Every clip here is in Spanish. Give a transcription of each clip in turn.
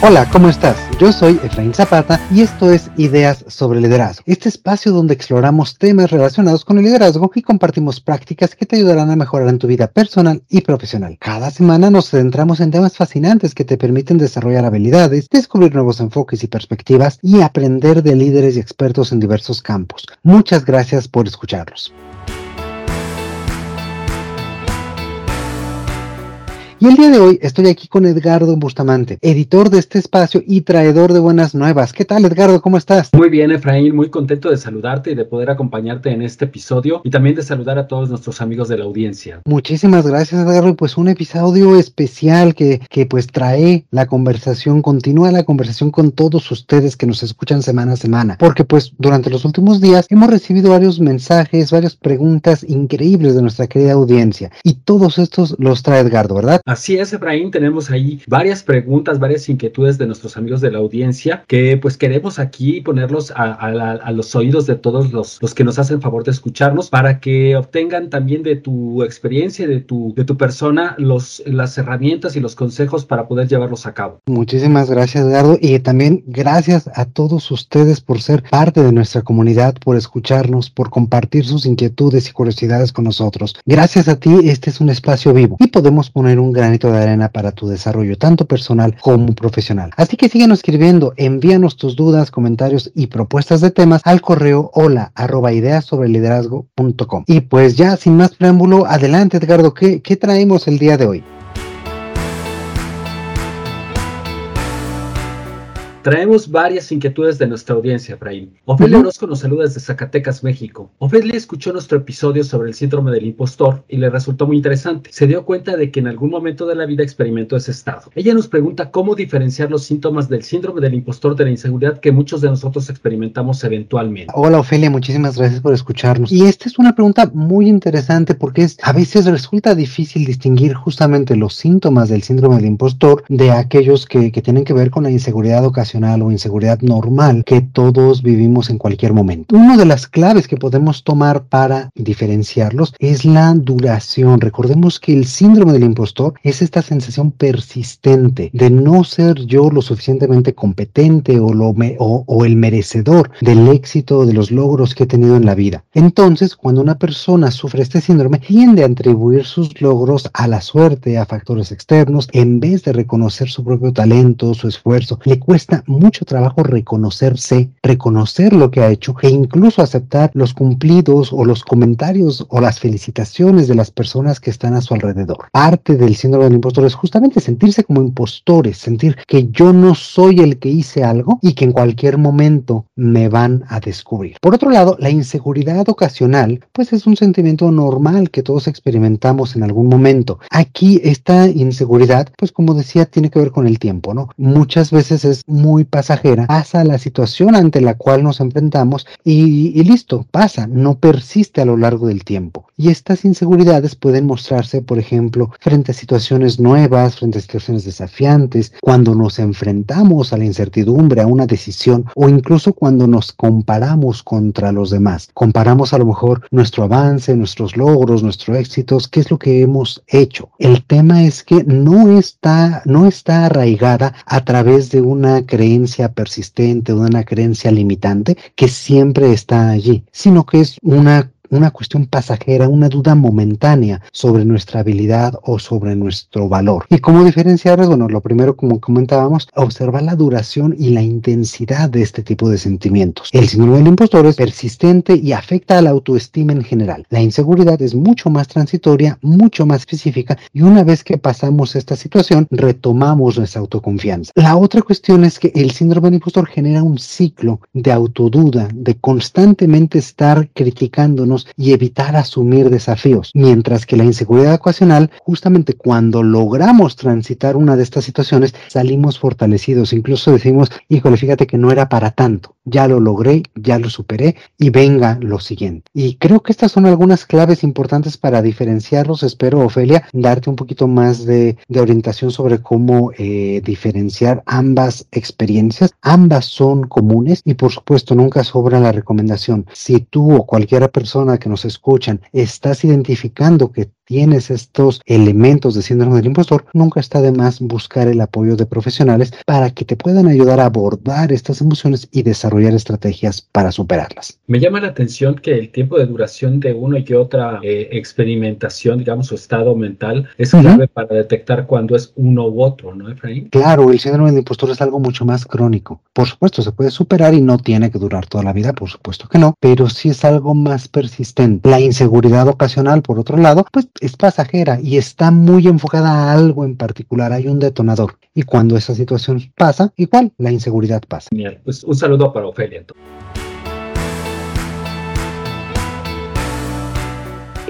Hola, ¿cómo estás? Yo soy Efraín Zapata y esto es Ideas sobre Liderazgo, este espacio donde exploramos temas relacionados con el liderazgo y compartimos prácticas que te ayudarán a mejorar en tu vida personal y profesional. Cada semana nos centramos en temas fascinantes que te permiten desarrollar habilidades, descubrir nuevos enfoques y perspectivas y aprender de líderes y expertos en diversos campos. Muchas gracias por escucharlos. Y el día de hoy estoy aquí con Edgardo Bustamante, editor de este espacio y traidor de buenas nuevas. ¿Qué tal, Edgardo? ¿Cómo estás? Muy bien, Efraín, muy contento de saludarte y de poder acompañarte en este episodio y también de saludar a todos nuestros amigos de la audiencia. Muchísimas gracias, Edgardo. Pues un episodio especial que, que pues trae la conversación, continúa la conversación con todos ustedes que nos escuchan semana a semana, porque pues durante los últimos días hemos recibido varios mensajes, varias preguntas increíbles de nuestra querida audiencia y todos estos los trae Edgardo, ¿verdad? Así es, Efraín, tenemos ahí varias preguntas, varias inquietudes de nuestros amigos de la audiencia que pues queremos aquí ponerlos a, los oídos de todos los, los, que nos hacen favor de escucharnos para que obtengan también de tu experiencia, de tu, de tu persona, los, las herramientas y los consejos para poder llevarlos a cabo. Muchísimas gracias, Eduardo, y también gracias a todos ustedes por ser parte de nuestra comunidad, por escucharnos, por compartir sus inquietudes y curiosidades con nosotros. Gracias a ti, este es un espacio vivo y podemos poner un granito de arena para tu desarrollo tanto personal como profesional. Así que síguenos escribiendo, envíanos tus dudas, comentarios y propuestas de temas al correo hola arroba ideas. Y pues ya sin más preámbulo, adelante Edgardo, ¿qué, ¿qué traemos el día de hoy? Traemos varias inquietudes de nuestra audiencia, Efraín. Ofelia Orozco nos saluda desde Zacatecas, México. Ofelia escuchó nuestro episodio sobre el síndrome del impostor y le resultó muy interesante. Se dio cuenta de que en algún momento de la vida experimentó ese estado. Ella nos pregunta cómo diferenciar los síntomas del síndrome del impostor de la inseguridad que muchos de nosotros experimentamos eventualmente. Hola Ofelia, muchísimas gracias por escucharnos. Y esta es una pregunta muy interesante porque es, a veces resulta difícil distinguir justamente los síntomas del síndrome del impostor de aquellos que, que tienen que ver con la inseguridad ocasional o inseguridad normal que todos vivimos en cualquier momento. Una de las claves que podemos tomar para diferenciarlos es la duración. Recordemos que el síndrome del impostor es esta sensación persistente de no ser yo lo suficientemente competente o, lo o, o el merecedor del éxito, de los logros que he tenido en la vida. Entonces, cuando una persona sufre este síndrome, tiende a atribuir sus logros a la suerte, a factores externos, en vez de reconocer su propio talento, su esfuerzo. Le cuesta mucho trabajo reconocerse, reconocer lo que ha hecho e incluso aceptar los cumplidos o los comentarios o las felicitaciones de las personas que están a su alrededor. Parte del síndrome del impostor es justamente sentirse como impostores, sentir que yo no soy el que hice algo y que en cualquier momento me van a descubrir. Por otro lado, la inseguridad ocasional, pues es un sentimiento normal que todos experimentamos en algún momento. Aquí esta inseguridad, pues como decía, tiene que ver con el tiempo, ¿no? Muchas veces es muy pasajera, pasa la situación ante la cual nos enfrentamos y, listo, pasa, no persiste a lo largo del tiempo. Y estas inseguridades pueden mostrarse, por ejemplo, frente a situaciones nuevas, frente a situaciones desafiantes, cuando nos enfrentamos a la incertidumbre, a una decisión o incluso cuando nos comparamos contra los demás. Comparamos a lo mejor nuestro avance, nuestros logros, nuestros éxitos, qué es lo que hemos hecho. El tema es que no está, no está arraigada a través de una creencia persistente, una creencia limitante que siempre está allí, sino que es una una cuestión pasajera, una duda momentánea sobre nuestra habilidad o sobre nuestro valor. ¿Y cómo diferenciarlas? Bueno, lo primero, como comentábamos, observar la duración y la intensidad de este tipo de sentimientos. El síndrome del impostor es persistente y afecta a la autoestima en general. La inseguridad es mucho más transitoria, mucho más específica y una vez que pasamos esta situación, retomamos nuestra autoconfianza. La otra cuestión es que el síndrome del impostor genera un ciclo de autoduda, de constantemente estar criticándonos y evitar asumir desafíos. Mientras que la inseguridad ocasional, justamente cuando logramos transitar una de estas situaciones, salimos fortalecidos. Incluso decimos, híjole, fíjate que no era para tanto. Ya lo logré, ya lo superé y venga lo siguiente. Y creo que estas son algunas claves importantes para diferenciarlos. Espero, Ofelia, darte un poquito más de, orientación sobre cómo eh, diferenciar ambas experiencias. Ambas son comunes y por supuesto nunca sobra la recomendación. Si tú o cualquier persona que nos escuchan estás identificando que tienes estos elementos de síndrome del impostor, nunca está de más buscar el apoyo de profesionales para que te puedan ayudar a abordar estas emociones y desarrollar estrategias para superarlas. Me llama la atención que el tiempo de duración de una y otra eh, experimentación, digamos, su estado mental, es clave para detectar cuando es uno u otro, ¿no, Efraín? Claro, el síndrome del impostor es algo mucho más crónico. Por supuesto, se puede superar y no tiene que durar toda la vida, por supuesto que no, pero sí es algo más persistente. La inseguridad ocasional, por otro lado, pues es pasajera y está muy enfocada a algo en particular, hay un detonador. Y cuando esa situación pasa, igual la inseguridad pasa. Pues un saludo para Ofelia.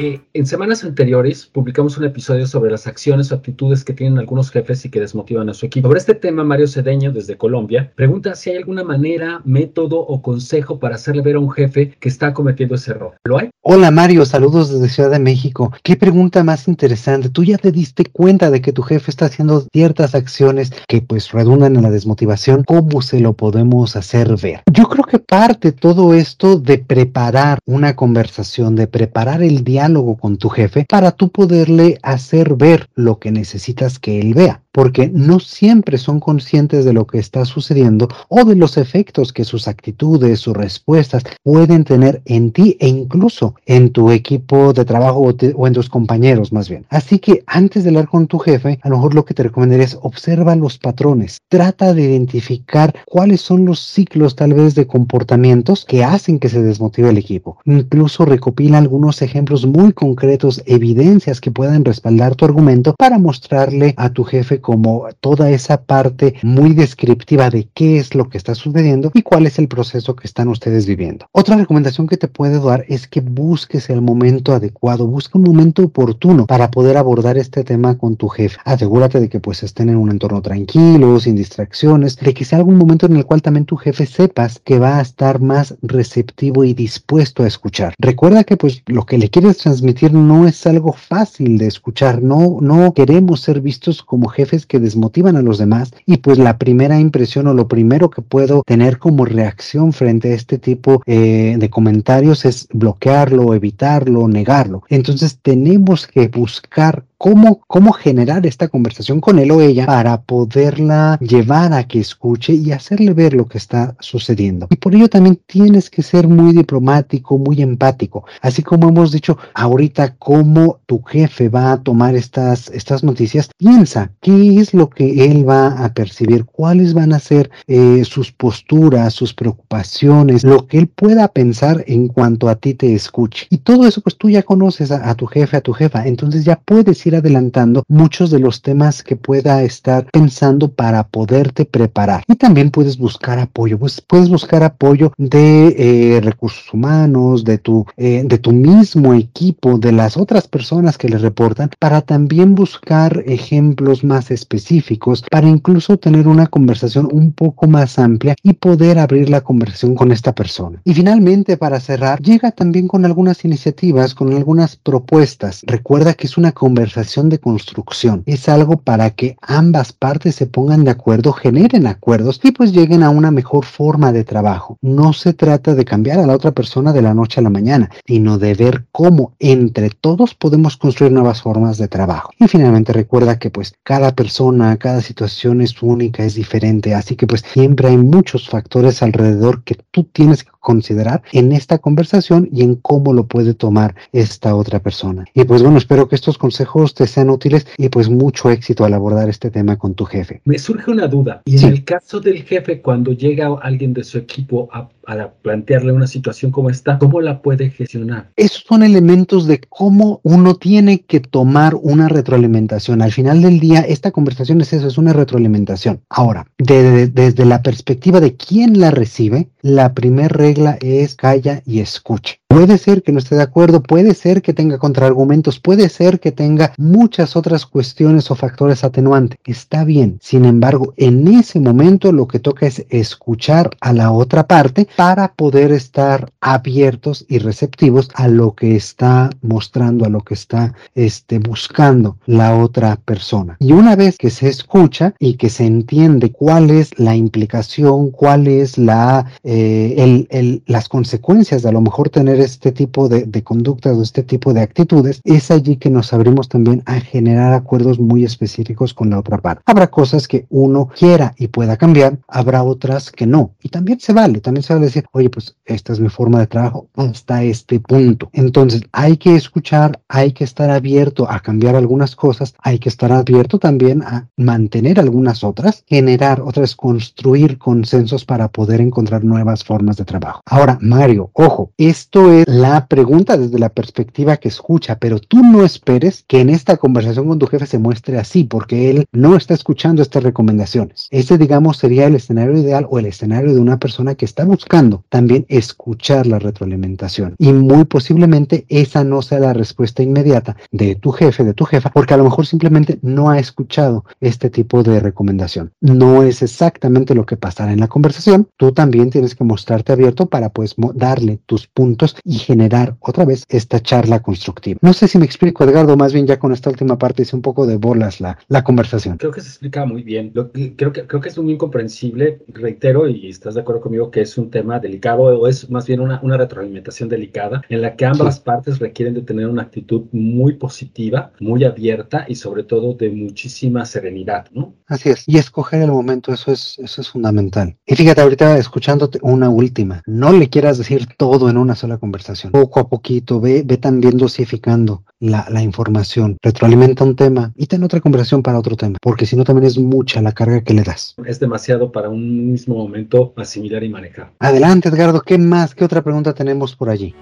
Eh, en semanas anteriores publicamos un episodio sobre las acciones o actitudes que tienen algunos jefes y que desmotivan a su equipo. Sobre este tema, Mario Cedeño, desde Colombia, pregunta si hay alguna manera, método o consejo para hacerle ver a un jefe que está cometiendo ese error. ¿Lo hay? Hola Mario, saludos desde Ciudad de México. Qué pregunta más interesante. Tú ya te diste cuenta de que tu jefe está haciendo ciertas acciones que pues redundan en la desmotivación. ¿Cómo se lo podemos hacer ver? Yo creo que parte todo esto de preparar una conversación, de preparar el diálogo con tu jefe para tú poderle hacer ver lo que necesitas que él vea porque no siempre son conscientes de lo que está sucediendo o de los efectos que sus actitudes, sus respuestas pueden tener en ti e incluso en tu equipo de trabajo o, en tus compañeros más bien. Así que antes de hablar con tu jefe, a lo mejor lo que te recomendaría es observa los patrones, trata de identificar cuáles son los ciclos tal vez de comportamientos que hacen que se desmotive el equipo. Incluso recopila algunos ejemplos muy concretos, evidencias que puedan respaldar tu argumento para mostrarle a tu jefe como toda esa parte muy descriptiva de qué es lo que está sucediendo y cuál es el proceso que están ustedes viviendo. Otra recomendación que te puede dar es que busques el momento adecuado, busca un momento oportuno para poder abordar este tema con tu jefe. Asegúrate de que pues estén en un entorno tranquilo, sin distracciones, de que sea algún momento en el cual también tu jefe sepas que va a estar más receptivo y dispuesto a escuchar. Recuerda que pues lo que le quieres transmitir no es algo fácil de escuchar, no no queremos ser vistos como jefes que desmotivan a los demás y pues la primera impresión o lo primero que puedo tener como reacción frente a este tipo eh, de comentarios es bloquearlo, evitarlo, negarlo. Entonces tenemos que buscar cómo, cómo generar esta conversación con él o ella para poderla llevar a que escuche y hacerle ver lo que está sucediendo. Y por ello también tienes que ser muy diplomático, muy empático. Así como hemos dicho ahorita cómo tu jefe va a tomar estas, estas noticias, piensa qué es lo que él va a percibir, cuáles van a ser eh, sus posturas, sus preocupaciones, lo que él pueda pensar en cuanto a ti te escuche. Y todo eso pues tú ya conoces a, a tu jefe, a tu jefa, entonces ya puedes ir adelantando muchos de los temas que pueda estar pensando para poderte preparar. Y también puedes buscar apoyo, pues puedes buscar apoyo de eh, recursos humanos, de tu, eh, de tu mismo equipo, de las otras personas que le reportan, para también buscar ejemplos más específicos, para incluso tener una conversación un poco más amplia y poder abrir la conversación con esta persona. Y finalmente, para cerrar, llega también con algunas iniciativas, con algunas propuestas. Recuerda que es una conversación de construcción. Es algo para que ambas partes se pongan de acuerdo, generen acuerdos y pues lleguen a una mejor forma de trabajo. No se trata de cambiar a la otra persona de la noche a la mañana, sino de ver cómo entre todos podemos construir nuevas formas de trabajo. Y finalmente recuerda que pues cada persona, cada situación es única, es diferente, así que pues siempre hay muchos factores alrededor que tú tienes que considerar en esta conversación y en cómo lo puede tomar esta otra persona. Y pues bueno, espero que estos consejos te sean útiles y pues mucho éxito al abordar este tema con tu jefe. Me surge una duda. Y en el caso del jefe, cuando llega alguien de su equipo a, a plantearle una situación como esta, ¿cómo la puede gestionar? Esos son elementos de cómo uno tiene que tomar una retroalimentación. Al final del día, esta conversación es eso, es una retroalimentación. Ahora, desde la perspectiva de quién la recibe, la primera regla es calla y escucha. Puede ser que no esté de acuerdo, puede ser que tenga contraargumentos, puede ser que tenga muchas otras cuestiones o factores atenuantes. Está bien. Sin embargo, en ese momento lo que toca es escuchar a la otra parte para poder estar abiertos y receptivos a lo que está mostrando, a lo que está este, buscando la otra persona. Y una vez que se escucha y que se entiende cuál es la implicación, cuál es la, eh, el, el, las consecuencias de a lo mejor tener este tipo de, de conductas o este tipo de actitudes, es allí que nos abrimos también a generar acuerdos muy específicos con la otra parte. Habrá cosas que uno quiera y pueda cambiar, habrá otras que no. Y también se vale, también se vale decir, oye, pues esta es mi forma de trabajo hasta este punto. Entonces hay que escuchar, hay que estar abierto a cambiar algunas cosas, hay que estar abierto también a mantener algunas otras, generar otras, construir consensos para poder encontrar nuevas formas de trabajo. Ahora, Mario, ojo, esto es la pregunta desde la perspectiva que escucha, pero tú no esperes que en esta conversación con tu jefe se muestre así, porque él no está escuchando estas recomendaciones. Ese, digamos, sería el escenario ideal o el escenario de una persona que está buscando también escuchar la retroalimentación. Y muy posiblemente esa no sea la respuesta inmediata de tu jefe, de tu jefa, porque a lo mejor simplemente no ha escuchado este tipo de recomendación. No es exactamente lo que pasará en la conversación. Tú también tienes que mostrarte abierto para pues darle tus puntos y generar otra vez esta charla constructiva. No sé si me explico, Edgardo, más bien ya con esta última parte hice un poco de bolas la, la conversación. Creo que se explica muy bien. creo, que, creo que es muy incomprensible, reitero, y estás de acuerdo conmigo que es un tema delicado o es más bien una, una retroalimentación delicada en la que ambas partes requieren de tener una actitud muy positiva, muy abierta y sobre todo de muchísima serenidad, ¿no? Así es. Y escoger el momento, eso es, eso es fundamental. Y fíjate, ahorita escuchándote una última, no le quieras decir todo en una sola conversación. Poco a poquito, ve, ve también dosificando la, la información. Retroalimenta un tema y ten otra conversación para otro tema, porque si no también es mucha la carga que le das. Es demasiado para un mismo momento asimilar y manejar. Adelante, Edgardo, ¿qué más? ¿Qué otra pregunta tenemos por allí?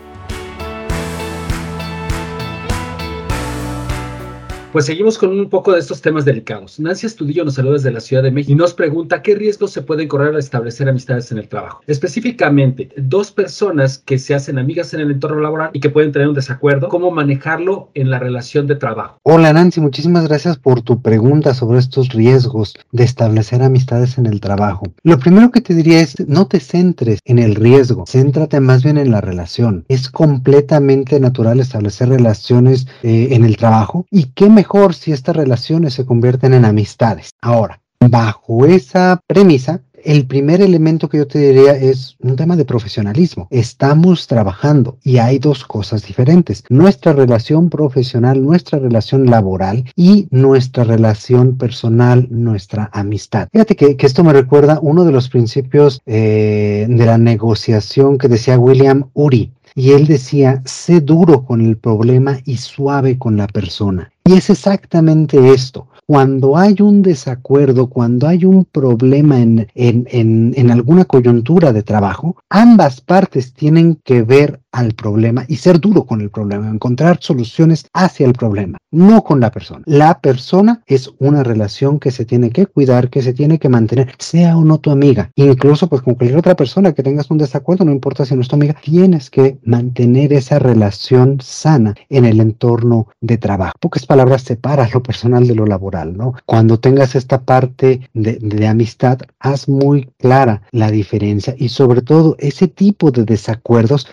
Pues seguimos con un poco de estos temas delicados. Nancy Estudillo nos saluda desde la Ciudad de México y nos pregunta qué riesgos se pueden correr al establecer amistades en el trabajo. Específicamente, dos personas que se hacen amigas en el entorno laboral y que pueden tener un desacuerdo, ¿cómo manejarlo en la relación de trabajo? Hola Nancy, muchísimas gracias por tu pregunta sobre estos riesgos de establecer amistades en el trabajo. Lo primero que te diría es no te centres en el riesgo, céntrate más bien en la relación. Es completamente natural establecer relaciones eh, en el trabajo y qué mejor mejor si estas relaciones se convierten en amistades. Ahora, bajo esa premisa, el primer elemento que yo te diría es un tema de profesionalismo. Estamos trabajando y hay dos cosas diferentes. Nuestra relación profesional, nuestra relación laboral y nuestra relación personal, nuestra amistad. Fíjate que, esto me recuerda uno de los principios eh, de la negociación que decía William Uri. Y él decía, sé duro con el problema y suave con la persona. Y es exactamente esto. Cuando hay un desacuerdo, cuando hay un problema en, en, en, en, alguna coyuntura de trabajo, ambas partes tienen que ver al problema y ser duro con el problema, encontrar soluciones hacia el problema, no con la persona. La persona es una relación que se tiene que cuidar, que se tiene que mantener, sea o no tu amiga. Incluso pues con cualquier otra persona que tengas un desacuerdo, no importa si no es tu amiga, tienes que mantener esa relación sana en el entorno de trabajo. Pocas palabras separa lo personal de lo laboral, ¿no? Cuando tengas esta parte de, de amistad, haz muy clara la diferencia y sobre todo ese tipo de desacuerdos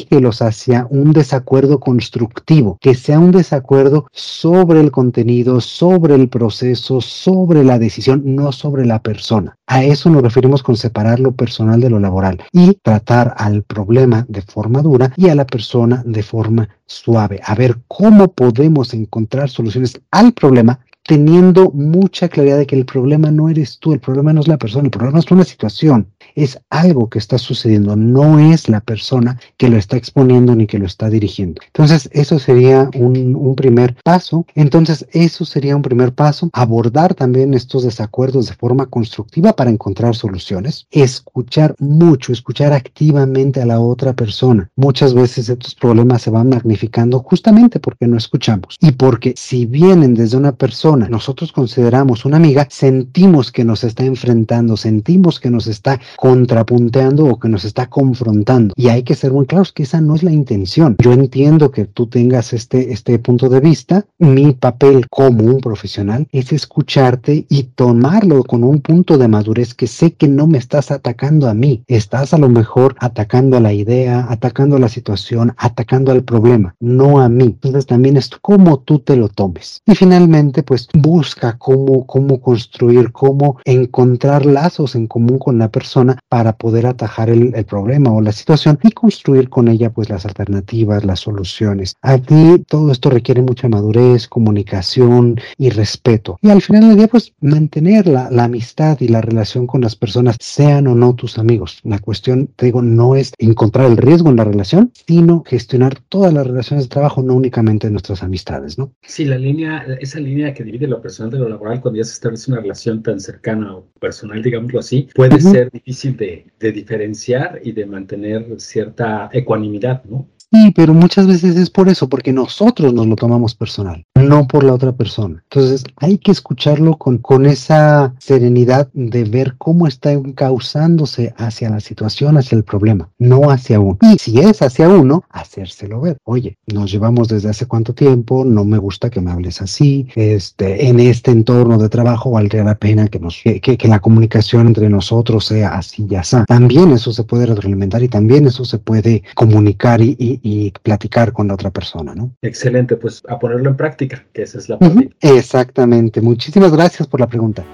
dirígelos hacia un desacuerdo constructivo, que sea un desacuerdo sobre el contenido, sobre el proceso, sobre la decisión, no sobre la persona. A eso nos referimos con separar lo personal de lo laboral y tratar al problema de forma dura y a la persona de forma suave, a ver cómo podemos encontrar soluciones al problema teniendo mucha claridad de que el problema no eres tú, el problema no es la persona, el problema es una situación, es algo que está sucediendo, no es la persona que lo está exponiendo ni que lo está dirigiendo. Entonces, eso sería un, un primer paso. Entonces, eso sería un primer paso, abordar también estos desacuerdos de forma constructiva para encontrar soluciones, escuchar mucho, escuchar activamente a la otra persona. Muchas veces estos problemas se van magnificando justamente porque no escuchamos y porque si vienen desde una persona persona nosotros consideramos una amiga, sentimos que nos está enfrentando, sentimos que nos está contrapunteando o que nos está confrontando. Y hay que ser muy claros que esa no es la intención. Yo entiendo que tú tengas este, este punto de vista. Mi papel como un profesional es escucharte y tomarlo con un punto de madurez que sé que no me estás atacando a mí, estás a lo mejor atacando a la idea, atacando a la situación, atacando al problema, no a mí. Entonces también es cómo tú te lo tomes. Y finalmente, pues busca cómo, cómo construir, cómo encontrar lazos en común con la persona para poder atajar el, el problema o la situación y construir con ella pues las alternativas, las soluciones. Aquí todo esto requiere mucha madurez, comunicación y respeto. Y al final del día pues mantener la, la amistad y la relación con las personas, sean o no tus amigos. La cuestión, te digo, no es encontrar el riesgo en la relación, sino gestionar todas las relaciones de trabajo, no únicamente nuestras amistades, ¿no? Sí, la línea, esa línea que divide lo personal de lo laboral, cuando ya se establece una relación tan cercana o personal, digámoslo así, puede ser difícil de, de diferenciar y de mantener cierta ecuanimidad, ¿no? Sí, pero muchas veces es por eso, porque nosotros nos lo tomamos personal, no por la otra persona. Entonces hay que escucharlo con, con esa serenidad de ver cómo está causándose hacia la situación, hacia el problema, no hacia uno. Y si es hacia uno, hacérselo ver. Oye, nos llevamos desde hace cuánto tiempo, no me gusta que me hables así, este, en este entorno de trabajo valdría la pena que, nos, que, que, que la comunicación entre nosotros sea así y así. También eso se puede retroalimentar y también eso se puede comunicar y, y y platicar con la otra persona, ¿no? Excelente, pues a ponerlo en práctica, que esa es la parte. Uh -huh. Exactamente. Muchísimas gracias por la pregunta.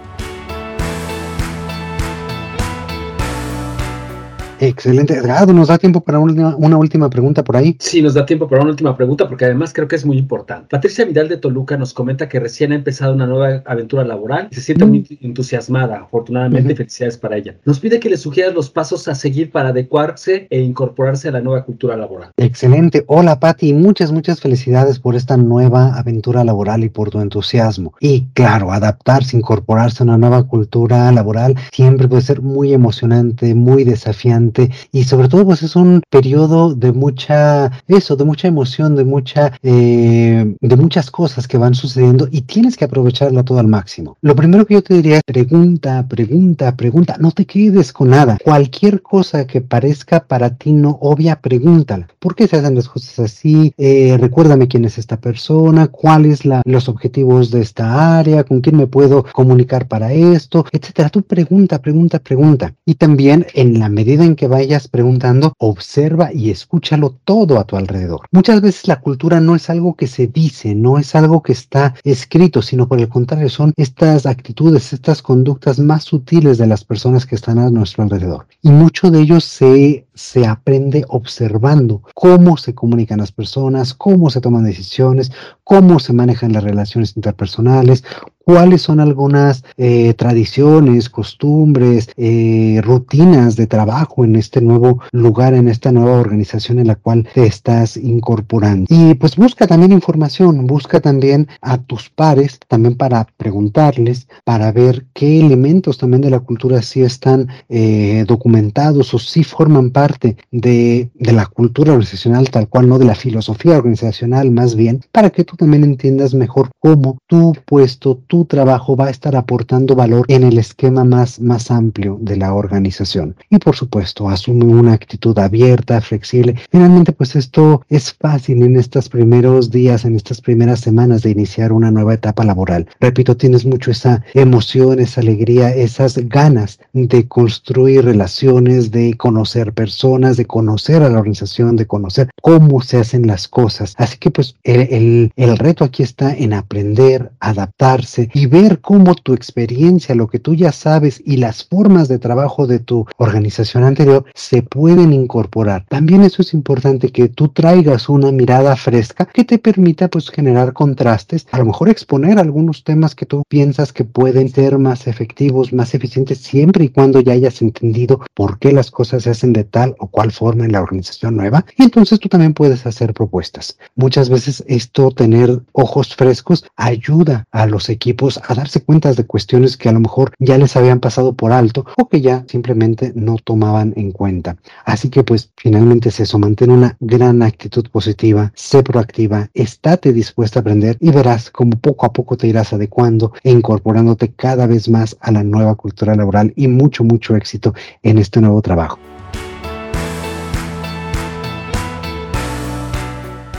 Excelente. Edgardo, ¿nos da tiempo para una, una, última pregunta por ahí? Sí, nos da tiempo para una última pregunta porque además creo que es muy importante. Patricia Vidal de Toluca nos comenta que recién ha empezado una nueva aventura laboral y se siente mm. muy entusiasmada, afortunadamente, uh -huh. felicidades para ella. Nos pide que le sugieras los pasos a seguir para adecuarse e incorporarse a la nueva cultura laboral. Excelente. Hola, Pati. Muchas, muchas felicidades por esta nueva aventura laboral y por tu entusiasmo. Y claro, adaptarse, incorporarse a una nueva cultura laboral siempre puede ser muy emocionante, muy desafiante y sobre todo pues es un periodo de mucha eso de mucha emoción de mucha eh, de muchas cosas que van sucediendo y tienes que aprovecharla todo al máximo. Lo primero que yo te diría es pregunta pregunta pregunta no te quedes con nada. Cualquier cosa que parezca para ti no obvia pregúntala. ¿por qué se hacen las cosas así? Eh, recuérdame quién es esta persona cuáles la, los objetivos de esta área con quién me puedo comunicar para esto etcétera. Tú pregunta pregunta pregunta. Y también en la medida en que vayas preguntando, observa y escúchalo todo a tu alrededor. Muchas veces la cultura no es algo que se dice, no es algo que está escrito, sino por el contrario, son estas actitudes, estas conductas más sutiles de las personas que están a nuestro alrededor. Y mucho de ello se, se aprende observando cómo se comunican las personas, cómo se toman decisiones, cómo se manejan las relaciones interpersonales, cuáles son algunas eh, tradiciones, costumbres, eh, rutinas de trabajo en este nuevo lugar, en esta nueva organización en la cual te estás incorporando. Y pues busca también información, busca también a tus pares, también para preguntarles, para ver qué elementos también de la cultura sí están eh, documentados o sí forman parte de, de la cultura organizacional tal cual, no de la filosofía organizacional más bien, para que tú también entiendas mejor cómo tu puesto, tu trabajo va a estar aportando valor en el esquema más, más amplio de la organización. Y por supuesto, asume una actitud abierta, flexible. Finalmente, pues esto es fácil en estos primeros días, en estas primeras semanas de iniciar una nueva etapa laboral. Repito, tienes mucho esa emoción, esa alegría, esas ganas de construir relaciones, de conocer personas, de conocer a la organización, de conocer cómo se hacen las cosas. Así que pues el, el, reto aquí está en aprender, adaptarse y ver cómo tu experiencia, lo que tú ya sabes y las formas de trabajo de tu organización anterior se pueden incorporar. También eso es importante que tú traigas una mirada fresca que te permita pues generar contrastes, a lo mejor exponer algunos temas que tú piensas que pueden ser más efectivos, más eficientes siempre y cuando ya hayas entendido por qué las cosas se hacen de tal o cual forma en la organización nueva y entonces tú también puedes hacer propuestas. Muchas veces esto tener ojos frescos ayuda a los equipos a darse cuenta de cuestiones que a lo mejor ya les habían pasado por alto o que ya simplemente no tomaban en cuenta. Así que pues finalmente es eso, mantén una gran actitud positiva, sé proactiva, estate dispuesta a aprender y verás cómo poco a poco te irás adecuando e incorporándote cada vez más a la nueva cultura laboral y mucho, mucho éxito en este nuevo trabajo.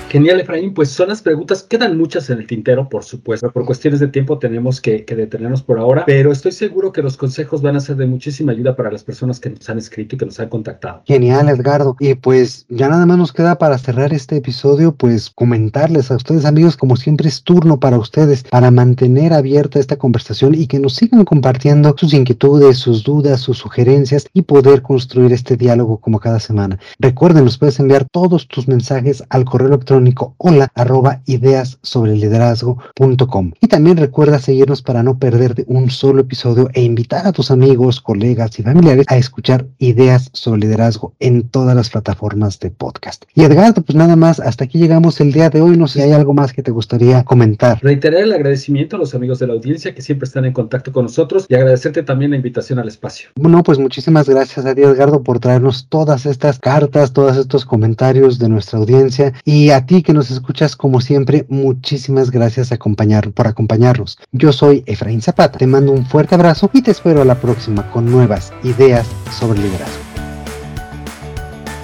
Genial, Efraín. Pues son las preguntas, quedan muchas en el tintero, por supuesto. Por cuestiones de tiempo tenemos que, detenernos por ahora, pero estoy seguro que los consejos van a ser de muchísima ayuda para las personas que nos han escrito y que nos han contactado. Genial, Edgardo. Y pues ya nada más nos queda para cerrar este episodio, pues comentarles a ustedes, amigos, como siempre es turno para ustedes, para mantener abierta esta conversación y que nos sigan compartiendo sus inquietudes, sus dudas, sus sugerencias y poder construir este diálogo como cada semana. Recuerden, nos puedes enviar todos tus mensajes al correo electrónico hola arroba ideas sobre liderazgo.com. Y también recuerda seguirnos para no perderte un solo episodio e invitar a tus amigos, colegas y familiares a escuchar ideas sobre liderazgo en todas las plataformas de podcast. Y Edgardo, pues nada más, hasta aquí llegamos el día de hoy. No sé si hay algo más que te gustaría comentar. Reiterar el agradecimiento a los amigos de la audiencia que siempre están en contacto con nosotros y agradecerte también la invitación al espacio. Bueno, pues muchísimas gracias a ti, Edgardo, por traernos todas estas cartas, todos estos comentarios de nuestra audiencia y a ti que nos escuchas como siempre, muchísimas gracias acompañar, por acompañarnos. Yo soy Efraín Zapata, te mando un fuerte abrazo y te espero a la próxima con nuevas ideas sobre liderazgo.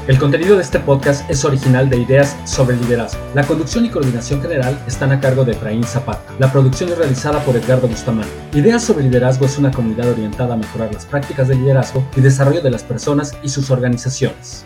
El contenido de este podcast es original de Ideas sobre Liderazgo. La conducción y coordinación general están a cargo de Efraín Zapata. La producción es realizada por Edgardo Bustamante. Ideas sobre Liderazgo es una comunidad orientada a mejorar las prácticas de liderazgo y desarrollo de las personas y sus organizaciones.